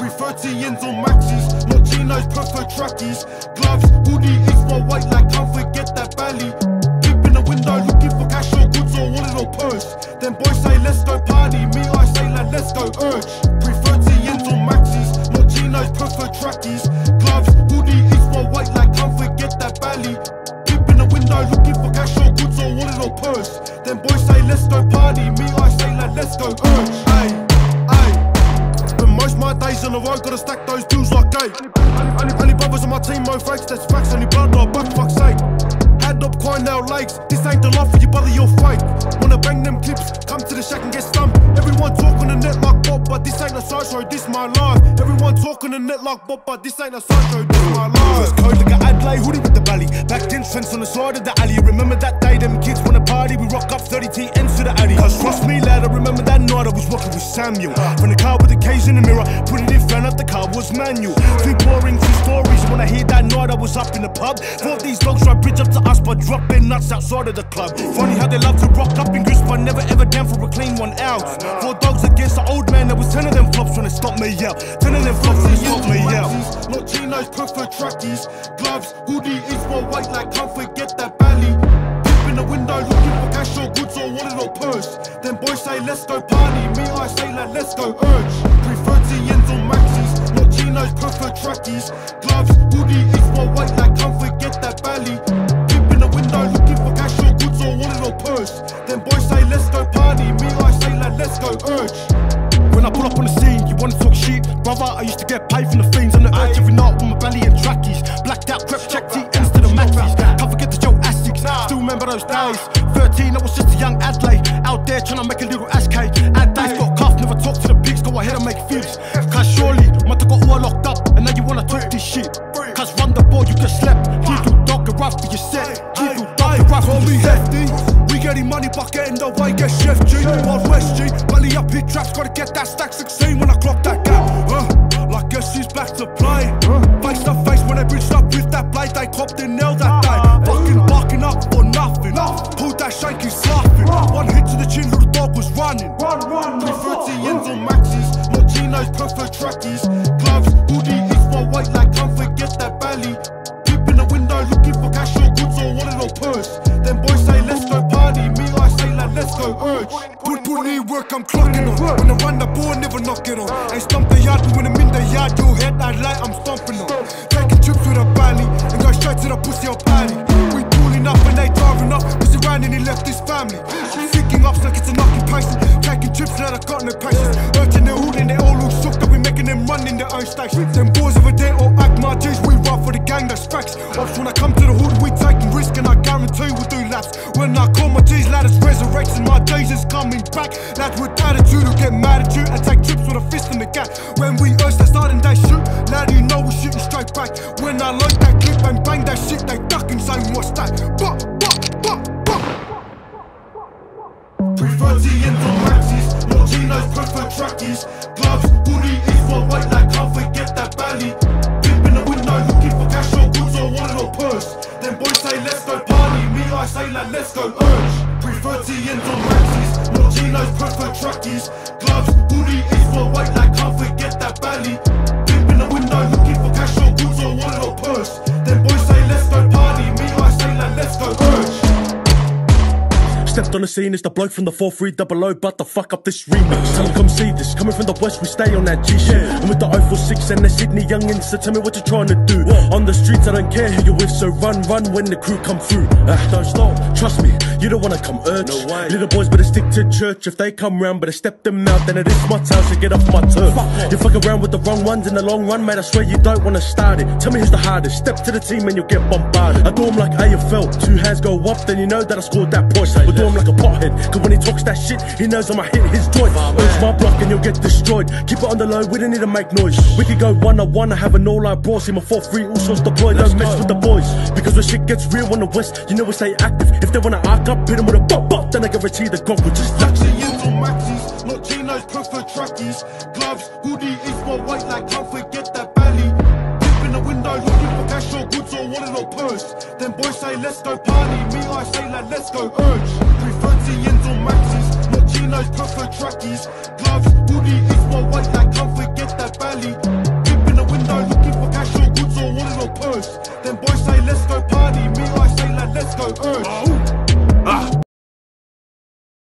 330 ends on maxis, not chinos, prefer trackies. Gloves, hoodie, is my white like can't forget that belly. Peep in the window looking for cash or goods or wallet or purse. Then boys say let's go party, me I say like let's go urch. 330 ends on maxis, not chinos, prefer trackies. Gloves, hoodie, is my white like can't forget that belly. Peep in the window looking for cash or goods or wallet or purse. Then boys say let's go party, me I say like let's go urch. My days on the road, gotta stack those dues like eight. Only, only, only brothers on my team, no fakes, that's facts, only blood, no back, fuck's sake. Hand up, coin now, lakes. This ain't the life for you, brother, you're fake. Wanna bang them clips, come to the shack and get stumped. Everyone talk on the net like Bob, but this ain't a side show, this my life. Everyone talk on the net like Bob, but this ain't a side show, this my life. First code play, hoodie with the belly. Back then, fence on the side of the alley. Remember that day, them kids wanna party. We rock up 30 TNs to the alley. Cause trust me, lad, I remember that night I was walking with Samuel. From the car with the K's in the mirror, put it in front of the car was manual. Three boring, I hear that night, I was up in the pub. Thought these dogs tried bridge up to us, but dropping nuts outside of the club. Funny how they love to rock up in grist, but never ever down for a clean one out. Four dogs against the old man, there was ten of them flops trying to stop me out. Ten of them flops trying to stop me out. Chinos, prefer trackies. Gloves, hoodie, is my white like can't forget that belly. Peep in the window looking for cash or goods or wallet or purse. Then boys say let's go party, me I say like let's go Brother, I used to get paid from the fiends on the urch every night with my belly and trackies. Blacked out, crept, check TNs to the maxis. Can't forget the Joe Asics, still remember those days. 13, I was just a young Adley, out there trying to make a little ass cake. Ad days got cuffed, never talk to the pigs, go ahead and make fibs. Cause surely, my got all locked up, and now you wanna talk this shit. Cause run the ball, you get slept. You dog, rough for your set. You dog, rough for me your set. hefty. We getting money, but getting the way, get chef G. Wild West G. Belly up, hit traps, gotta get that stack 16 when I clock that that no. Urching the hood and they all look that we making them run in their own station. Them boys over there all act my G's, we run for the gang that's facts. Ops when I come to the hood, we taking risk and I guarantee we'll do laps. When I call my G's, ladders resurrecting, my days is coming back. Lads with attitude who get mad at you and take trips with a fist in the gap. When we urch that starting they shoot, lad you know we shooting straight back. When I load that clip and bang that shit, they ducking saying what's that? Like let's go urch. 330 ends on maxis, not chinos, prefer trackies. Gloves, hoodie, is for white like can't forget that belly. Stepped on the scene, it's the bloke from the 4300, but the fuck up this remix. Tell 'em come see this. Coming from the west, we stay on that G shit. And with the 046 and the Sydney youngins, so tell me what you're trying to do. On the streets, I don't care who you're with, so run, run when the crew come through. Ah, don't stop, trust me, you don't wanna come urch. No way. Little boys better stick to church. If they come round, better step them out, then it is my time to get off my turf. You fuck around with the wrong ones in the long run, mate. I swear you don't wanna start it. Tell me who's the hardest. Step to the team and you'll get bombarded. I do them like AFL. Two hands go up, then you know that I scored that point. But 'em like a pothead. Cause when he talks that shit, he knows I'ma hit his joint. Urch my block and you'll get destroyed. Keep it on the low, we don't need to make noise. We could go one on one, I have an all out brawl. See my 4 3 all sorts deployed. Don't mess with the boys. Because when shit gets real on the west, you know we stay active. If they wanna arc up, hit 'em with a bop bop, then I guarantee the gong will just lax it. Maxi on maxis, not chinos, prefer trackies. Gloves, hoodie, is my white like can't forget that belly. Dip in the window looking for cash or goods or wallet or purse. Them boys say let's go party, me I say like let's go urch. Three Francians on Maxis, not Chinos, prefer trackies. Gloves, hoodie, if my weight, I can't forget that valley.